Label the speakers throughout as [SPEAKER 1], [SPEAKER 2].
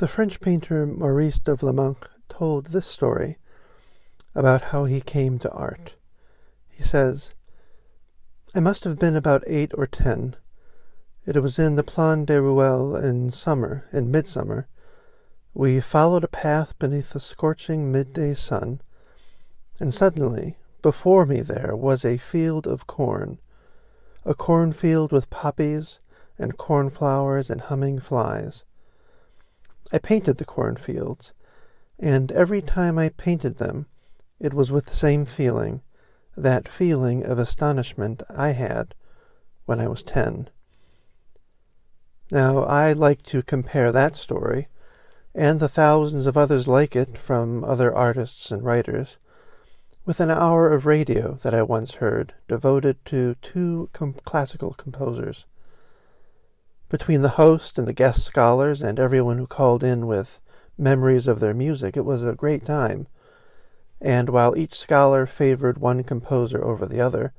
[SPEAKER 1] The French painter Maurice de Vlaminck told this story about how he came to art. He says, I must have been about eight or ten. It was in the Plan de Ruelle in summer, in midsummer. We followed a path beneath the scorching midday sun, and suddenly, before me there was a field of corn, a cornfield with poppies and cornflowers and humming flies. I painted the cornfields, and every time I painted them, it was with the same feeling, that feeling of astonishment I had when I was ten. Now, I like to compare that story, and the thousands of others like it from other artists and writers, with an hour of radio that I once heard devoted to two com- classical composers. Between the host and the guest scholars and everyone who called in with memories of their music, it was a great time. And while each scholar favored one composer over the other,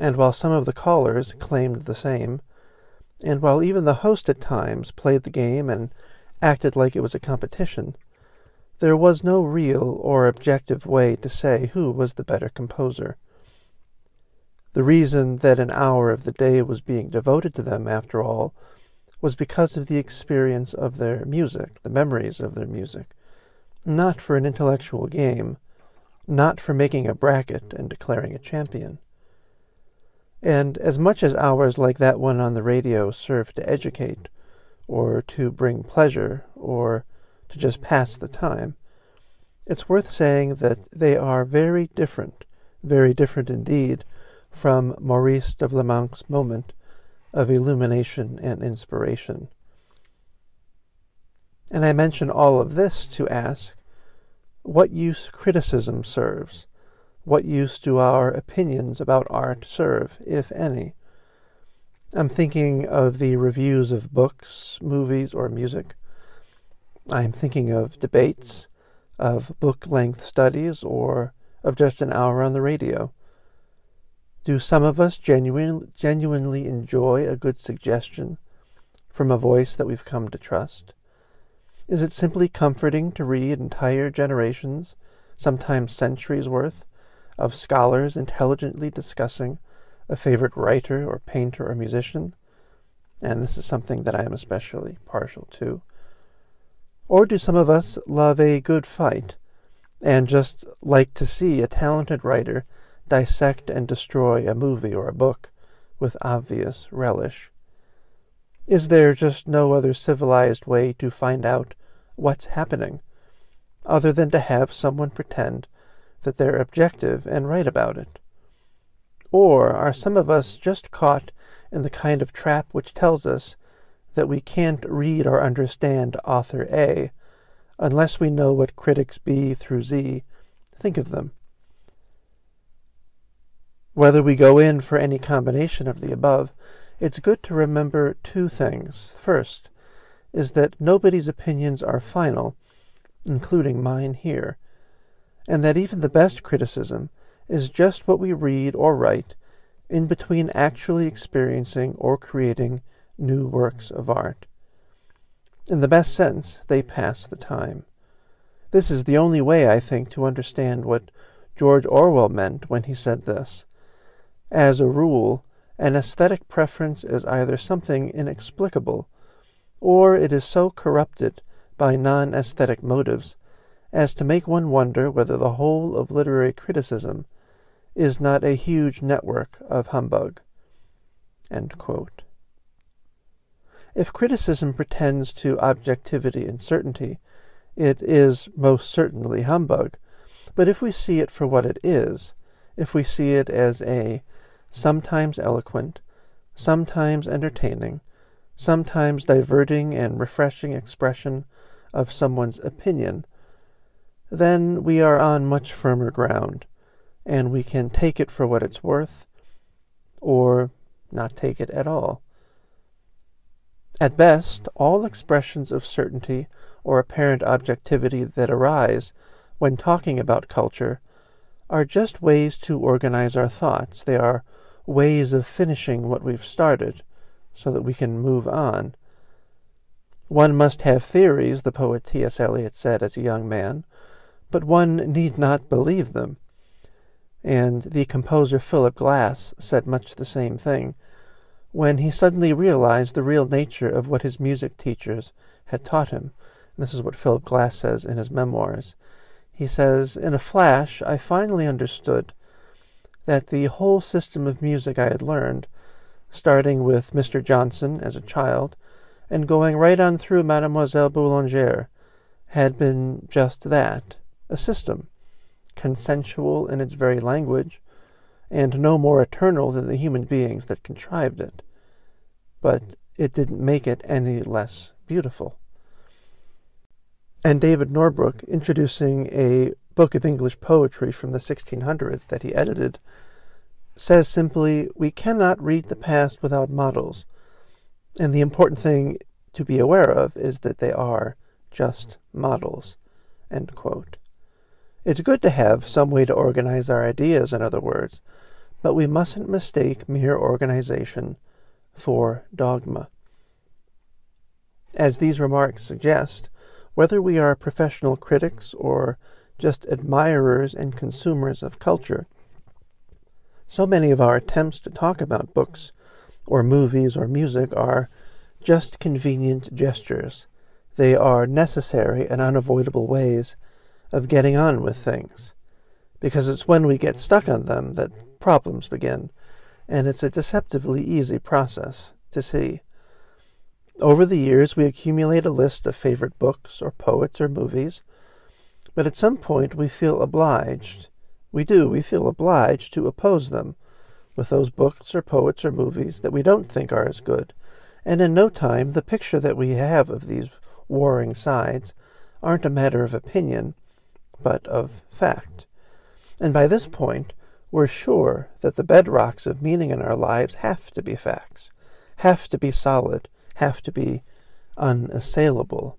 [SPEAKER 1] and while some of the callers claimed the same, and while even the host at times played the game and acted like it was a competition, there was no real or objective way to say who was the better composer. The reason that an hour of the day was being devoted to them, after all, was because of the experience of their music, the memories of their music, not for an intellectual game, not for making a bracket and declaring a champion. And as much as hours like that one on the radio serve to educate, or to bring pleasure, or to just pass the time, it's worth saying that they are very different, very different indeed, from Maurice de Vlaminck's moment of illumination and inspiration. And I mention all of this to ask what use criticism serves? What use do our opinions about art serve, if any? I'm thinking of the reviews of books, movies, or music. I'm thinking of debates, of book length studies, or of just an hour on the radio. Do some of us genuine, genuinely enjoy a good suggestion from a voice that we've come to trust? Is it simply comforting to read entire generations, sometimes centuries worth, of scholars intelligently discussing a favorite writer or painter or musician? And this is something that I am especially partial to. Or do some of us love a good fight and just like to see a talented writer dissect and destroy a movie or a book with obvious relish? Is there just no other civilized way to find out what's happening, other than to have someone pretend that they're objective and right about it? Or are some of us just caught in the kind of trap which tells us that we can't read or understand author A unless we know what critics B through Z think of them? Whether we go in for any combination of the above, it's good to remember two things. First, is that nobody's opinions are final, including mine here, and that even the best criticism is just what we read or write in between actually experiencing or creating new works of art. In the best sense, they pass the time. This is the only way, I think, to understand what George Orwell meant when he said this. As a rule, an aesthetic preference is either something inexplicable, or it is so corrupted by non aesthetic motives as to make one wonder whether the whole of literary criticism is not a huge network of humbug. If criticism pretends to objectivity and certainty, it is most certainly humbug. But if we see it for what it is, if we see it as a sometimes eloquent, sometimes entertaining, sometimes diverting and refreshing expression of someone's opinion, then we are on much firmer ground, and we can take it for what it's worth, or not take it at all. At best, all expressions of certainty or apparent objectivity that arise when talking about culture are just ways to organize our thoughts. They are ways of finishing what we've started so that we can move on. One must have theories, the poet T.S. Eliot said as a young man, but one need not believe them. And the composer Philip Glass said much the same thing when he suddenly realized the real nature of what his music teachers had taught him. And this is what Philip Glass says in his memoirs. He says, In a flash, I finally understood that the whole system of music I had learned, starting with Mr. Johnson as a child, and going right on through Mademoiselle Boulanger, had been just that a system, consensual in its very language, and no more eternal than the human beings that contrived it. But it didn't make it any less beautiful. And David Norbrook, introducing a book of English poetry from the 1600s that he edited, says simply, We cannot read the past without models, and the important thing to be aware of is that they are just models. It's good to have some way to organize our ideas, in other words, but we mustn't mistake mere organization for dogma. As these remarks suggest, whether we are professional critics or just admirers and consumers of culture, so many of our attempts to talk about books or movies or music are just convenient gestures. They are necessary and unavoidable ways of getting on with things, because it's when we get stuck on them that problems begin, and it's a deceptively easy process to see. Over the years, we accumulate a list of favorite books or poets or movies, but at some point we feel obliged. We do, we feel obliged to oppose them with those books or poets or movies that we don't think are as good, and in no time the picture that we have of these warring sides aren't a matter of opinion, but of fact. And by this point, we're sure that the bedrocks of meaning in our lives have to be facts, have to be solid, have to be unassailable.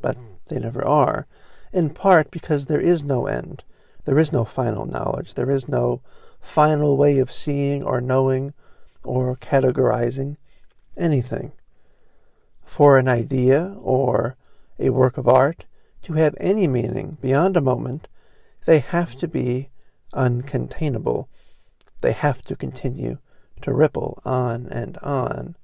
[SPEAKER 1] But they never are, in part because there is no end. There is no final knowledge. There is no final way of seeing or knowing or categorizing anything. For an idea or a work of art to have any meaning beyond a moment, they have to be uncontainable. They have to continue to ripple on and on.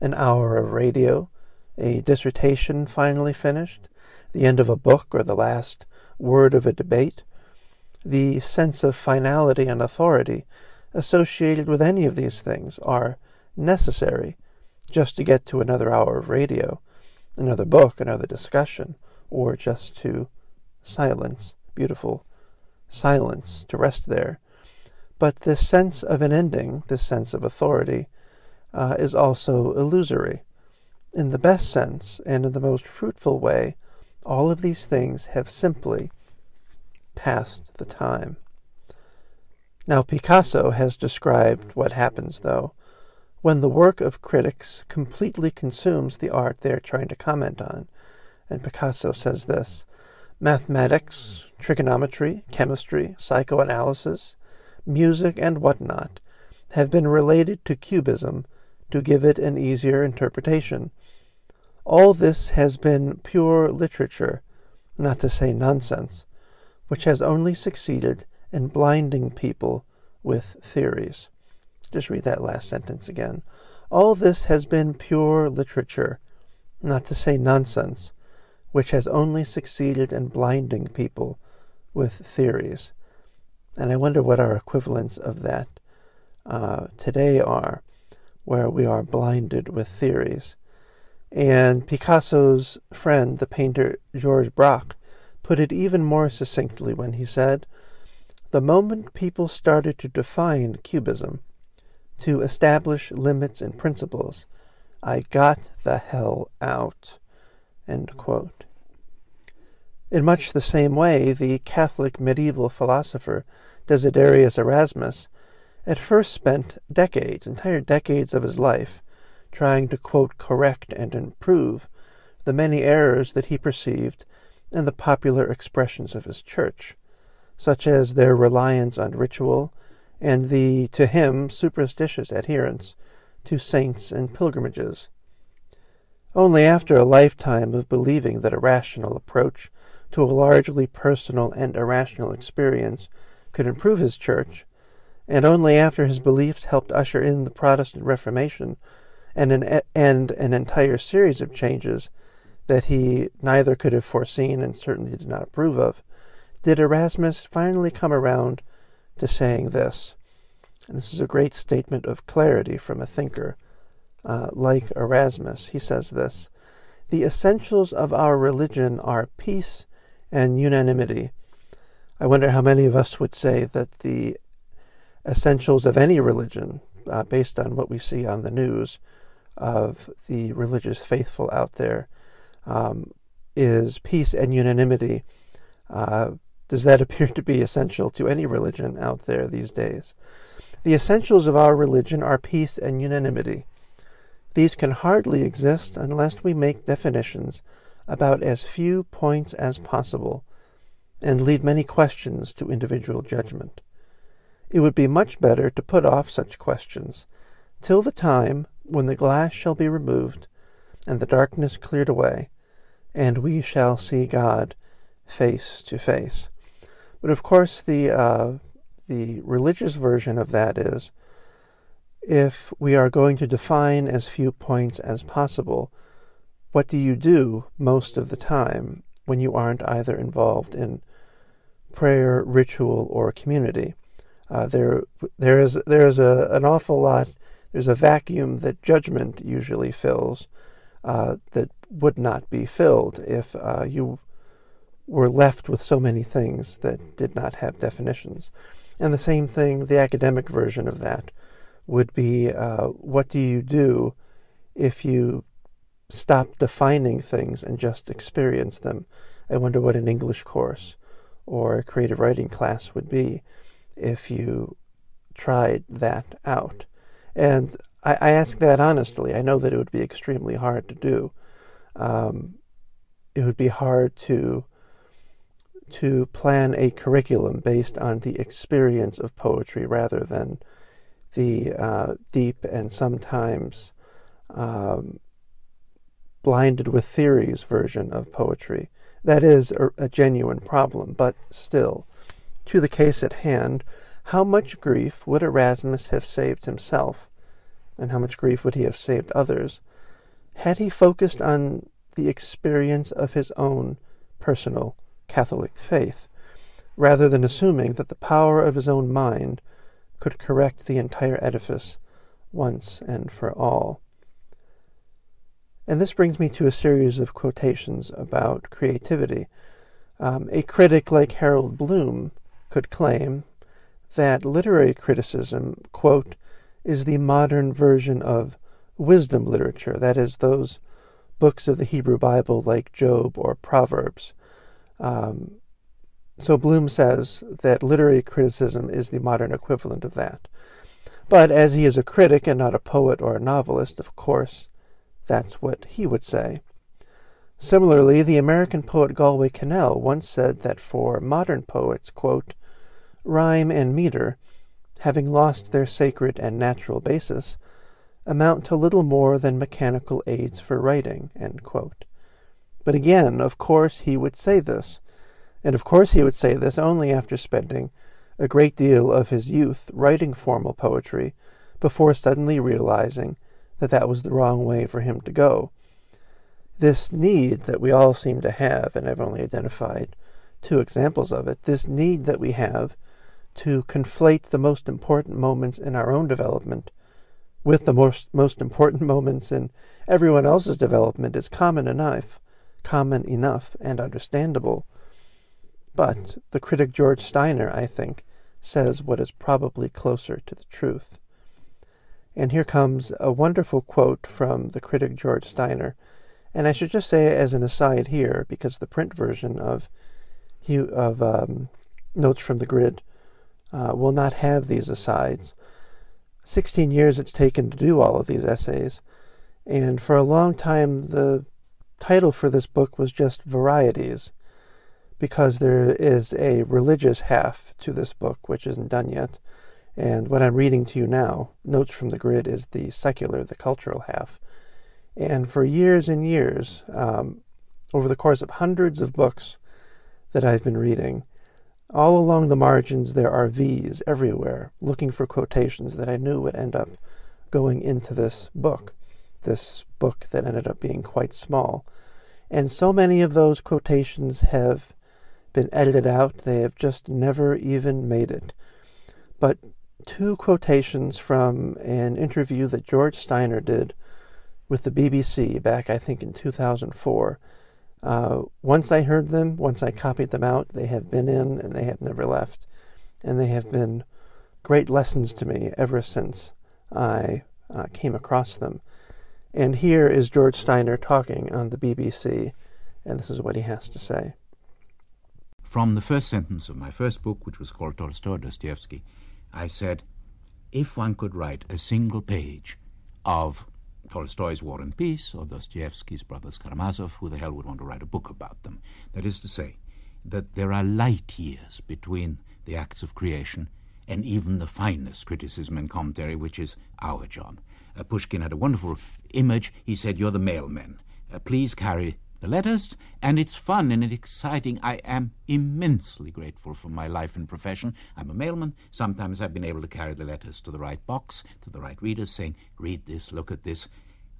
[SPEAKER 1] An hour of radio, a dissertation finally finished, the end of a book or the last word of a debate, the sense of finality and authority associated with any of these things are necessary just to get to another hour of radio, another book, another discussion, or just to silence, beautiful silence, to rest there. But this sense of an ending, this sense of authority, uh, is also illusory. In the best sense and in the most fruitful way, all of these things have simply passed the time. Now, Picasso has described what happens, though, when the work of critics completely consumes the art they are trying to comment on. And Picasso says this Mathematics, trigonometry, chemistry, psychoanalysis, music, and whatnot have been related to Cubism to give it an easier interpretation. All this has been pure literature, not to say nonsense, which has only succeeded in blinding people with theories. Just read that last sentence again. All this has been pure literature, not to say nonsense, which has only succeeded in blinding people with theories. And I wonder what our equivalents of that uh, today are, where we are blinded with theories. And Picasso's friend, the painter Georges Braque, put it even more succinctly when he said, The moment people started to define Cubism, to establish limits and principles, I got the hell out. In much the same way, the Catholic medieval philosopher Desiderius Erasmus at first spent decades, entire decades of his life, trying to quote correct and improve the many errors that he perceived in the popular expressions of his church, such as their reliance on ritual and the, to him, superstitious adherence to saints and pilgrimages. Only after a lifetime of believing that a rational approach to a largely personal and irrational experience could improve his church, and only after his beliefs helped usher in the Protestant Reformation and an, and an entire series of changes that he neither could have foreseen and certainly did not approve of, did Erasmus finally come around to saying this. And this is a great statement of clarity from a thinker uh, like Erasmus. He says this The essentials of our religion are peace and unanimity. I wonder how many of us would say that the essentials of any religion, uh, based on what we see on the news of the religious faithful out there, um, is peace and unanimity. Uh, does that appear to be essential to any religion out there these days? The essentials of our religion are peace and unanimity. These can hardly exist unless we make definitions about as few points as possible and leave many questions to individual judgment. It would be much better to put off such questions till the time when the glass shall be removed and the darkness cleared away, and we shall see God face to face. But of course, the uh, the religious version of that is if we are going to define as few points as possible, what do you do most of the time when you aren't either involved in prayer, ritual, or community? Uh, there, there is there is a, an awful lot. There's a vacuum that judgment usually fills uh, that would not be filled if uh, you were left with so many things that did not have definitions. And the same thing, the academic version of that would be uh, what do you do if you stop defining things and just experience them? I wonder what an English course or a creative writing class would be if you tried that out. And I, I ask that honestly. I know that it would be extremely hard to do. Um, it would be hard to to plan a curriculum based on the experience of poetry rather than the uh, deep and sometimes um, blinded with theories version of poetry. That is a, a genuine problem, but still, to the case at hand, how much grief would Erasmus have saved himself, and how much grief would he have saved others, had he focused on the experience of his own personal Catholic faith, rather than assuming that the power of his own mind could correct the entire edifice once and for all. And this brings me to a series of quotations about creativity. Um, a critic like Harold Bloom could claim that literary criticism, quote, is the modern version of wisdom literature, that is, those books of the Hebrew Bible like Job or Proverbs, um, so Bloom says that literary criticism is the modern equivalent of that. But as he is a critic and not a poet or a novelist, of course, that's what he would say. Similarly, the American poet Galway Kinnell once said that for modern poets, quote, rhyme and meter, having lost their sacred and natural basis, amount to little more than mechanical aids for writing, but again, of course, he would say this. And of course, he would say this only after spending a great deal of his youth writing formal poetry before suddenly realizing that that was the wrong way for him to go. This need that we all seem to have, and I've only identified two examples of it, this need that we have to conflate the most important moments in our own development with the most, most important moments in everyone else's development is common enough common enough and understandable. But the critic George Steiner, I think, says what is probably closer to the truth. And here comes a wonderful quote from the critic George Steiner. And I should just say, as an aside here, because the print version of of um, Notes from the Grid uh, will not have these asides. 16 years it's taken to do all of these essays, and for a long time the title for this book was just Varieties, because there is a religious half to this book which isn't done yet, and what I'm reading to you now, Notes from the Grid, is the secular, the cultural half. And for years and years, um, over the course of hundreds of books that I've been reading, all along the margins there are V's everywhere, looking for quotations that I knew would end up going into this book, this book that ended up being quite small. And so many of those quotations have been edited out, they have just never even made it. But two quotations from an interview that George Steiner did with the BBC back, I think, in 2004. Uh, once I heard them, once I copied them out, they have been in and they have never left. And they have been great lessons to me ever since I uh, came across them. And here is George Steiner talking on the BBC, and this is what he has to say.
[SPEAKER 2] From the first sentence of my first book, which was called Tolstoy Dostoevsky, I said, if one could write a single page of Tolstoy's War and Peace or Dostoevsky's Brothers Karamazov, who the hell would want to write a book about them? That is to say, that there are light years between the acts of creation and even the finest criticism and commentary, which is our job. Uh, Pushkin had a wonderful image. He said, You're the mailmen. Uh, please carry the letters, and it's fun and it's exciting. I am immensely grateful for my life and profession. I'm a mailman. Sometimes I've been able to carry the letters to the right box, to the right readers, saying, read this, look at this.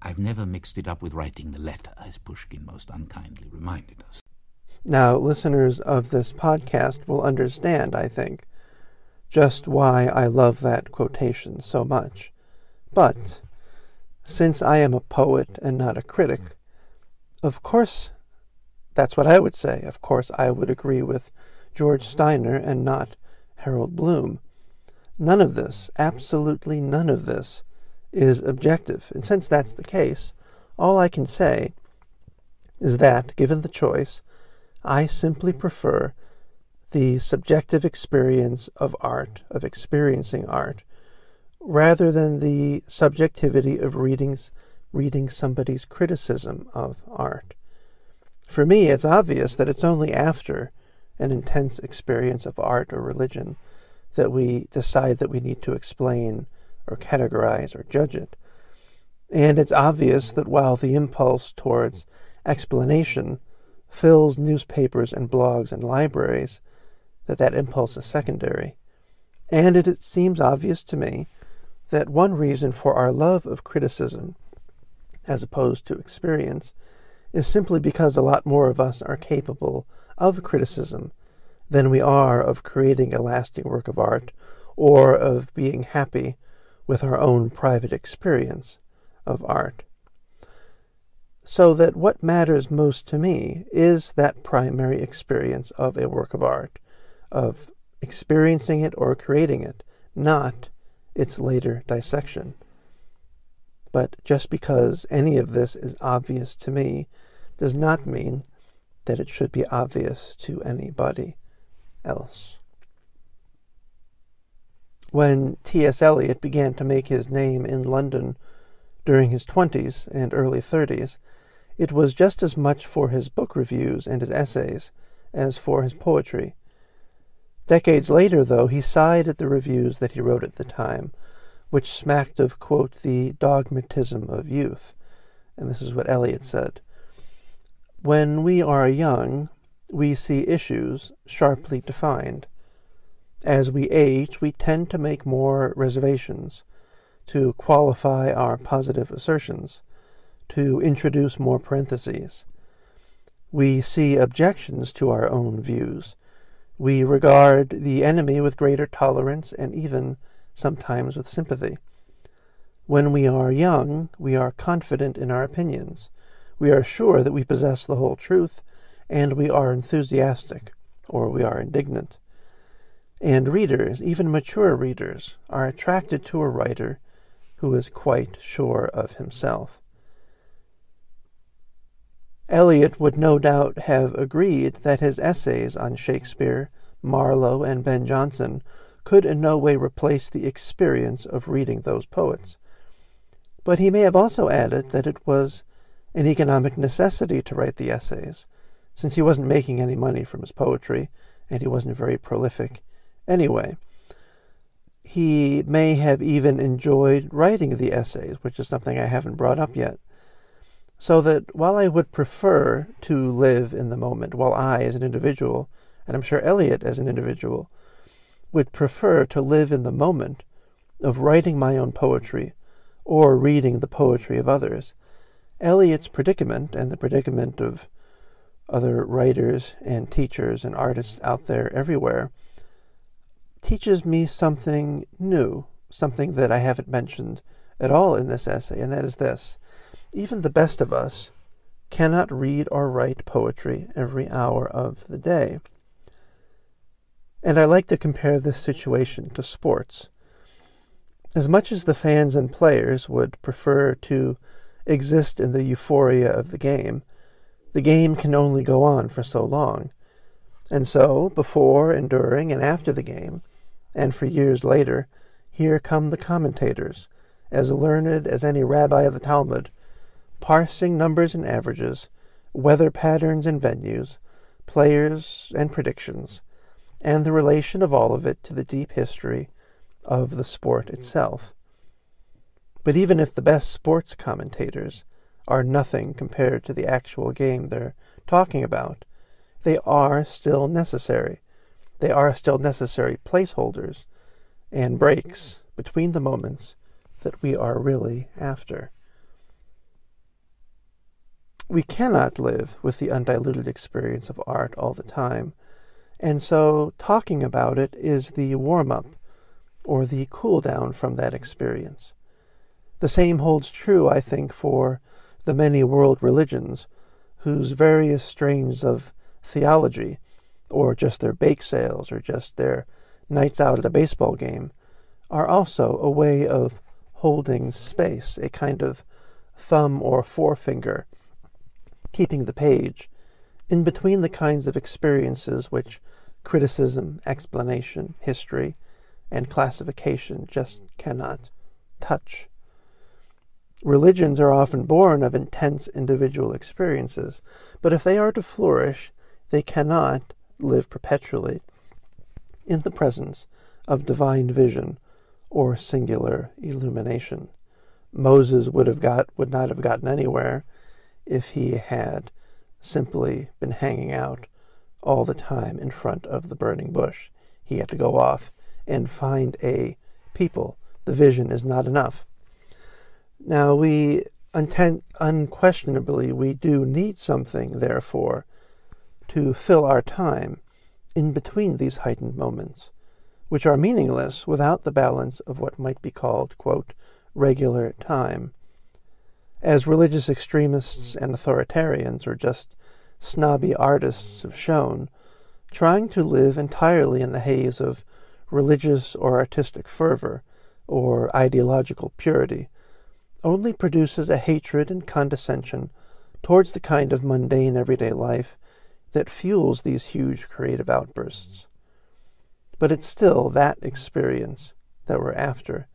[SPEAKER 2] I've never mixed it up with writing the letter, as Pushkin most unkindly reminded us.
[SPEAKER 1] Now, listeners of this podcast will understand, I think, just why I love that quotation so much. But, since I am a poet and not a critic, of course, that's what I would say. Of course, I would agree with George Steiner and not Harold Bloom. None of this, absolutely none of this, is objective. And since that's the case, all I can say is that, given the choice, I simply prefer the subjective experience of art, of experiencing art, rather than the subjectivity of readings reading somebody's criticism of art. For me, it's obvious that it's only after an intense experience of art or religion that we decide that we need to explain or categorize or judge it. And it's obvious that while the impulse towards explanation fills newspapers and blogs and libraries, that that impulse is secondary. And it, it seems obvious to me that one reason for our love of criticism as opposed to experience is simply because a lot more of us are capable of criticism than we are of creating a lasting work of art or of being happy with our own private experience of art. So that what matters most to me is that primary experience of a work of art, of experiencing it or creating it, not its later dissection. But just because any of this is obvious to me does not mean that it should be obvious to anybody else. When T.S. Eliot began to make his name in London during his 20s and early 30s, it was just as much for his book reviews and his essays as for his poetry. Decades later, though, he sighed at the reviews that he wrote at the time which smacked of, quote, the dogmatism of youth. And this is what Eliot said. When we are young, we see issues sharply defined. As we age, we tend to make more reservations, to qualify our positive assertions, to introduce more parentheses. We see objections to our own views. We regard the enemy with greater tolerance and even sometimes with sympathy. When we are young, we are confident in our opinions. We are sure that we possess the whole truth, and we are enthusiastic, or we are indignant. And readers, even mature readers, are attracted to a writer who is quite sure of himself. Eliot would no doubt have agreed that his essays on Shakespeare, Marlowe, and Ben Jonson could in no way replace the experience of reading those poets. But he may have also added that it was an economic necessity to write the essays, since he wasn't making any money from his poetry, and he wasn't very prolific anyway. He may have even enjoyed writing the essays, which is something I haven't brought up yet. So that while I would prefer to live in the moment, while I, as an individual, and I'm sure Eliot as an individual, would prefer to live in the moment of writing my own poetry or reading the poetry of others, Eliot's predicament and the predicament of other writers and teachers and artists out there everywhere teaches me something new, something that I haven't mentioned at all in this essay, and that is this. Even the best of us cannot read or write poetry every hour of the day. And I like to compare this situation to sports. As much as the fans and players would prefer to exist in the euphoria of the game, the game can only go on for so long. And so, before and during and after the game, and for years later, here come the commentators, as learned as any rabbi of the Talmud, parsing numbers and averages, weather patterns and venues, players and predictions, and the relation of all of it to the deep history of the sport itself. But even if the best sports commentators are nothing compared to the actual game they're talking about, they are still necessary. They are still necessary placeholders and breaks between the moments that we are really after. We cannot live with the undiluted experience of art all the time, and so talking about it is the warm up or the cool down from that experience. The same holds true, I think, for the many world religions whose various strains of theology, or just their bake sales, or just their nights out at a baseball game, are also a way of holding space, a kind of thumb or forefinger, keeping the page in between the kinds of experiences which criticism, explanation, history, and classification just cannot touch. Religions are often born of intense individual experiences, but if they are to flourish, they cannot live perpetually in the presence of divine vision or singular illumination. Moses would have got would not have gotten anywhere if he had simply been hanging out all the time in front of the burning bush. He had to go off and find a people. The vision is not enough. Now, we unquestionably we do need something, therefore, to fill our time in between these heightened moments, which are meaningless without the balance of what might be called, quote, regular time. As religious extremists and authoritarians, or just snobby artists have shown, trying to live entirely in the haze of religious or artistic fervor, or ideological purity, only produces a hatred and condescension towards the kind of mundane everyday life that fuels these huge creative outbursts. But it's still that experience that we're after,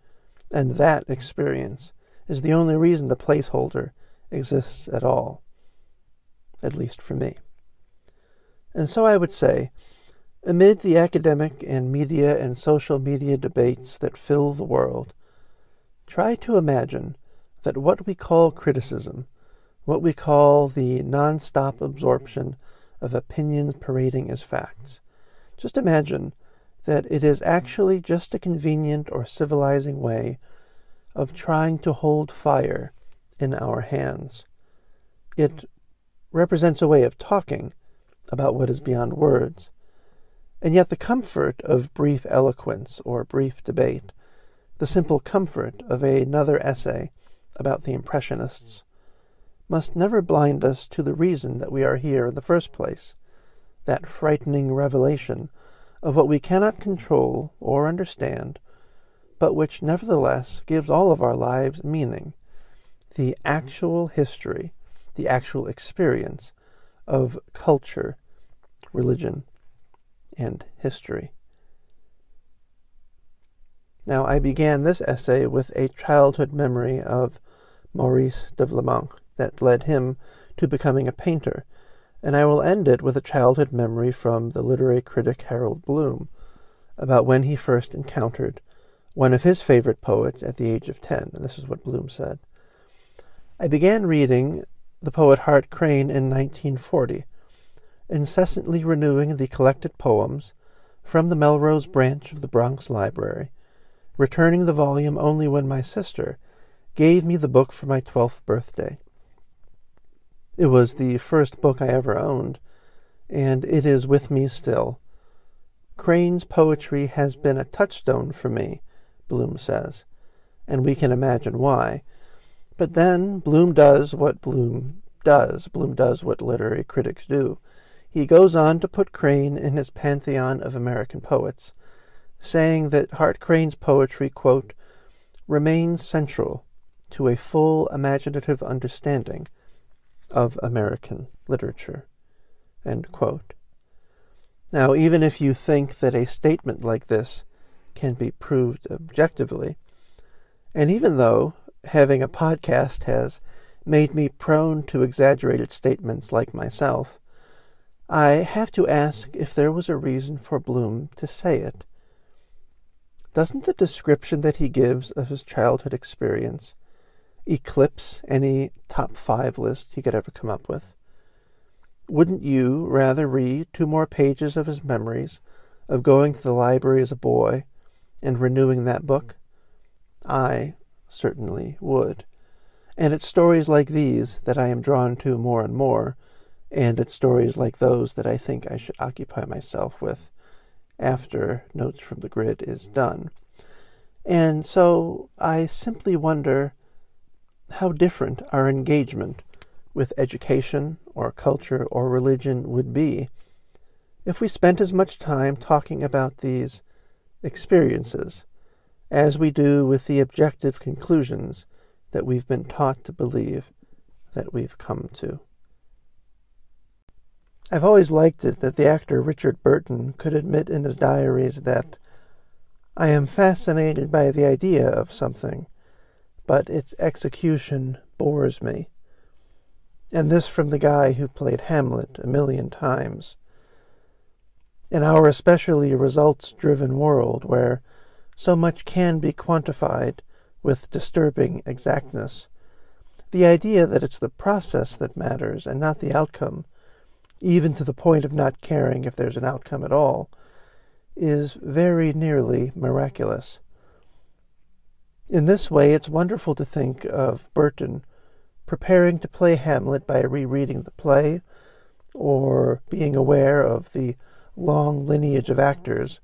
[SPEAKER 1] and that experience is the only reason the placeholder exists at all, at least for me. And so I would say, amid the academic and media and social media debates that fill the world, try to imagine that what we call criticism, what we call the non-stop absorption of opinions parading as facts, just imagine that it is actually just a convenient or civilizing way of trying to hold fire in our hands. It represents a way of talking about what is beyond words, and yet the comfort of brief eloquence or brief debate, the simple comfort of another essay about the Impressionists must never blind us to the reason that we are here in the first place, that frightening revelation of what we cannot control or understand, but which nevertheless gives all of our lives meaning, the actual history the actual experience of culture, religion, and history. Now, I began this essay with a childhood memory of Maurice de Vlaminck that led him to becoming a painter, and I will end it with a childhood memory from the literary critic Harold Bloom about when he first encountered one of his favorite poets at the age of ten, and this is what Bloom said. I began reading the poet Hart Crane in 1940, incessantly renewing the collected poems from the Melrose branch of the Bronx Library, returning the volume only when my sister gave me the book for my twelfth birthday. It was the first book I ever owned, and it is with me still. Crane's poetry has been a touchstone for me, Bloom says, and we can imagine why. But then Bloom does what Bloom does. Bloom does what literary critics do. He goes on to put Crane in his pantheon of American poets, saying that Hart Crane's poetry, quote, remains central to a full imaginative understanding of American literature. Now, even if you think that a statement like this can be proved objectively, and even though having a podcast has made me prone to exaggerated statements like myself, I have to ask if there was a reason for Bloom to say it. Doesn't the description that he gives of his childhood experience eclipse any top five list he could ever come up with? Wouldn't you rather read two more pages of his memories of going to the library as a boy and renewing that book? I certainly would. And it's stories like these that I am drawn to more and more, and it's stories like those that I think I should occupy myself with after Notes from the Grid is done. And so I simply wonder how different our engagement with education or culture or religion would be if we spent as much time talking about these experiences as we do with the objective conclusions that we've been taught to believe that we've come to. I've always liked it that the actor Richard Burton could admit in his diaries that I am fascinated by the idea of something, but its execution bores me. And this from the guy who played Hamlet a million times. In our especially results driven world, where so much can be quantified with disturbing exactness, the idea that it's the process that matters and not the outcome, even to the point of not caring if there's an outcome at all, is very nearly miraculous. In this way, it's wonderful to think of Burton preparing to play Hamlet by rereading the play, or being aware of the long lineage of actors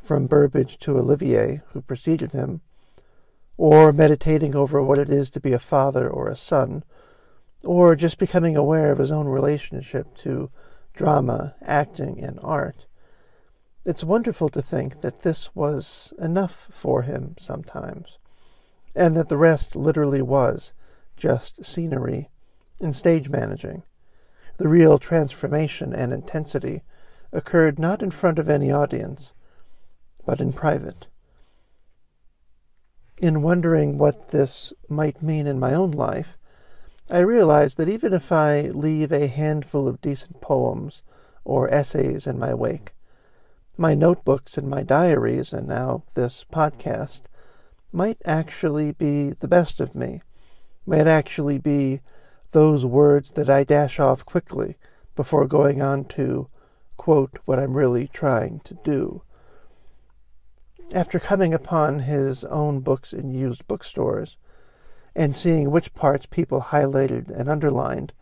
[SPEAKER 1] from Burbage to Olivier who preceded him, or meditating over what it is to be a father or a son, or just becoming aware of his own relationship to drama, acting, and art. It's wonderful to think that this was enough for him sometimes and that the rest literally was just scenery and stage managing. The real transformation and intensity occurred not in front of any audience, but in private. In wondering what this might mean in my own life, I realized that even if I leave a handful of decent poems or essays in my wake, my notebooks and my diaries, and now this podcast, might actually be the best of me, might actually be those words that I dash off quickly before going on to quote what I'm really trying to do. After coming upon his own books in used bookstores and seeing which parts people highlighted and underlined,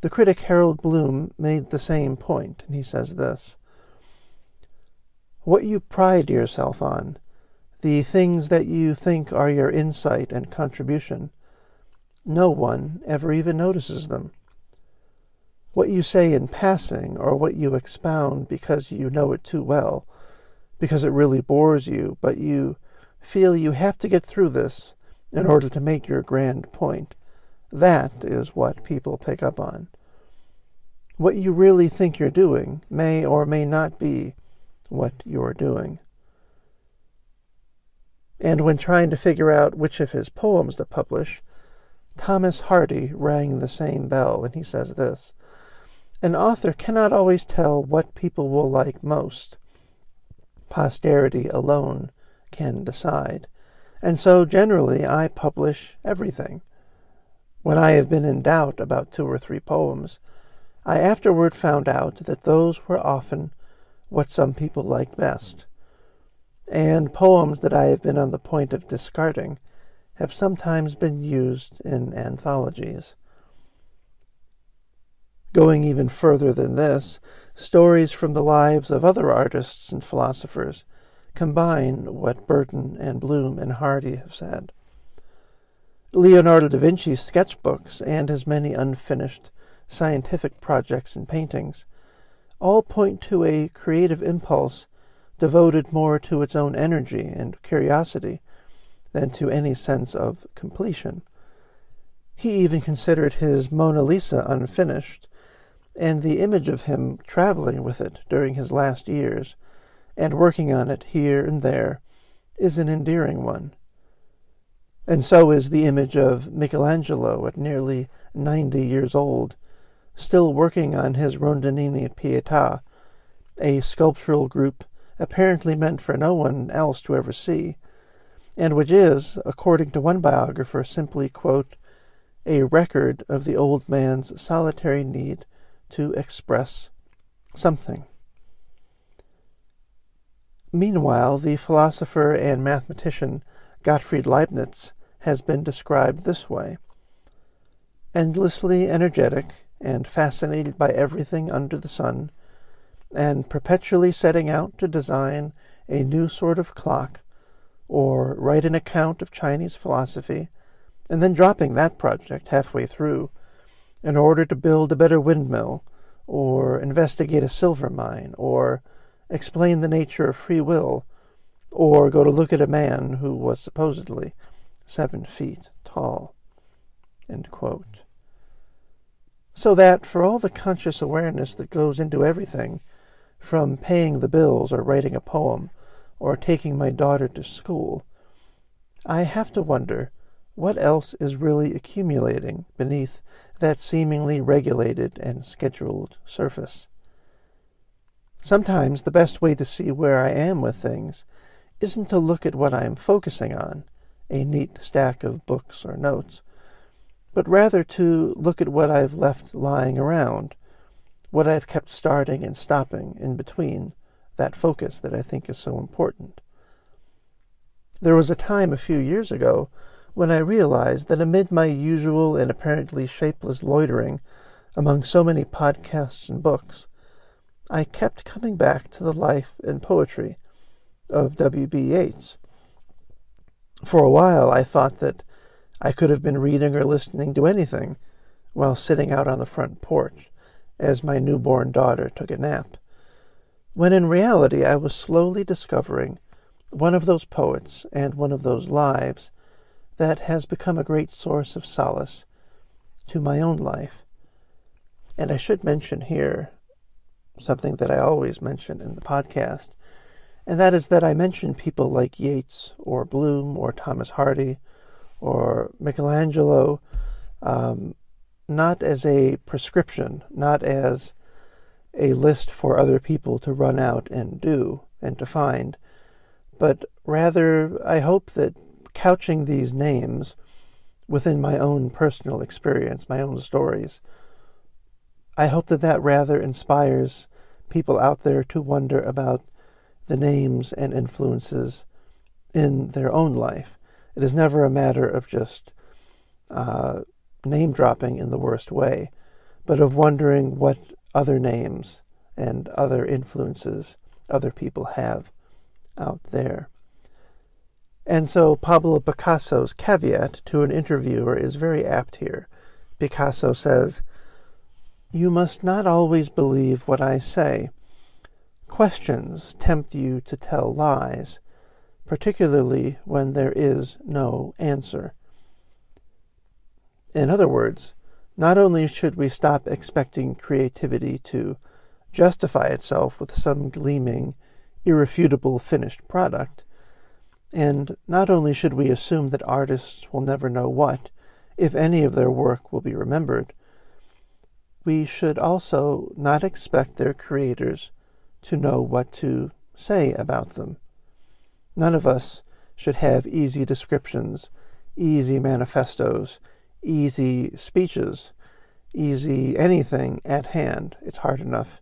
[SPEAKER 1] the critic Harold Bloom made the same point, and he says this What you pride yourself on the things that you think are your insight and contribution, no one ever even notices them. What you say in passing, or what you expound because you know it too well, because it really bores you, but you feel you have to get through this in order to make your grand point, That is what people pick up on. What you really think you're doing may or may not be what you're doing. And when trying to figure out which of his poems to publish, Thomas Hardy rang the same bell, and he says this An author cannot always tell what people will like most. Posterity alone can decide. And so generally I publish everything. When I have been in doubt about two or three poems, I afterward found out that those were often what some people liked best. And poems that I have been on the point of discarding have sometimes been used in anthologies. Going even further than this, stories from the lives of other artists and philosophers combine what Burton and Bloom and Hardy have said. Leonardo da Vinci's sketchbooks and his many unfinished scientific projects and paintings all point to a creative impulse devoted more to its own energy and curiosity than to any sense of completion. He even considered his Mona Lisa unfinished, and the image of him traveling with it during his last years and working on it here and there is an endearing one. And so is the image of Michelangelo at nearly ninety years old, still working on his Rondanini Pietà, a sculptural group apparently meant for no one else to ever see, and which is, according to one biographer, simply, quote, a record of the old man's solitary need to express something. Meanwhile, the philosopher and mathematician Gottfried Leibniz has been described this way endlessly energetic and fascinated by everything under the sun, and perpetually setting out to design a new sort of clock or write an account of Chinese philosophy, and then dropping that project halfway through in order to build a better windmill, or investigate a silver mine, or explain the nature of free will, or go to look at a man who was supposedly seven feet tall. So that, for all the conscious awareness that goes into everything, from paying the bills or writing a poem, or taking my daughter to school, I have to wonder what else is really accumulating beneath that seemingly regulated and scheduled surface. Sometimes the best way to see where I am with things isn't to look at what I am focusing on, a neat stack of books or notes, but rather to look at what I've left lying around, what I've kept starting and stopping in between that focus that I think is so important. There was a time a few years ago when I realized that amid my usual and apparently shapeless loitering among so many podcasts and books, I kept coming back to the life and poetry of W.B. Yeats. For a while, I thought that I could have been reading or listening to anything while sitting out on the front porch as my newborn daughter took a nap, when in reality I was slowly discovering one of those poets and one of those lives that has become a great source of solace to my own life. And I should mention here something that I always mention in the podcast, and that is that I mention people like Yeats or Bloom or Thomas Hardy or Michelangelo um, not as a prescription, not as a list for other people to run out and do and to find, but rather I hope that couching these names within my own personal experience, my own stories, I hope that that rather inspires people out there to wonder about the names and influences in their own life. It is never a matter of just uh, name dropping in the worst way, but of wondering what other names and other influences other people have out there. And so Pablo Picasso's caveat to an interviewer is very apt here. Picasso says, You must not always believe what I say. Questions tempt you to tell lies, particularly when there is no answer. In other words, not only should we stop expecting creativity to justify itself with some gleaming, irrefutable finished product, and not only should we assume that artists will never know what, if any of their work will be remembered, we should also not expect their creators to know what to say about them. None of us should have easy descriptions, easy manifestos, easy speeches, easy anything at hand. It's hard enough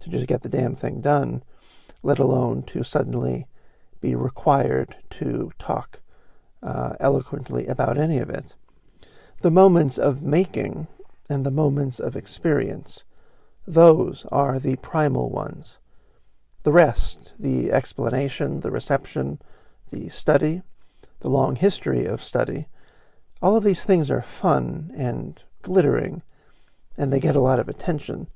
[SPEAKER 1] to just get the damn thing done, let alone to suddenly be required to talk uh, eloquently about any of it. The moments of making and the moments of experience, those are the primal ones. The rest, the explanation, the reception, the study, the long history of study, all of these things are fun and glittering, and they get a lot of attention,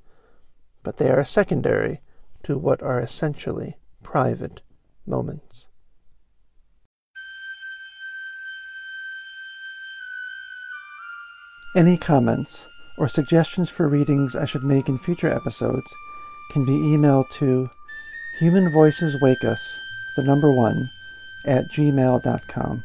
[SPEAKER 1] but they are secondary to what are essentially private moments. Any comments or suggestions for readings I should make in future episodes can be emailed to Human Voices Wake Us, the number one, at gmail.com.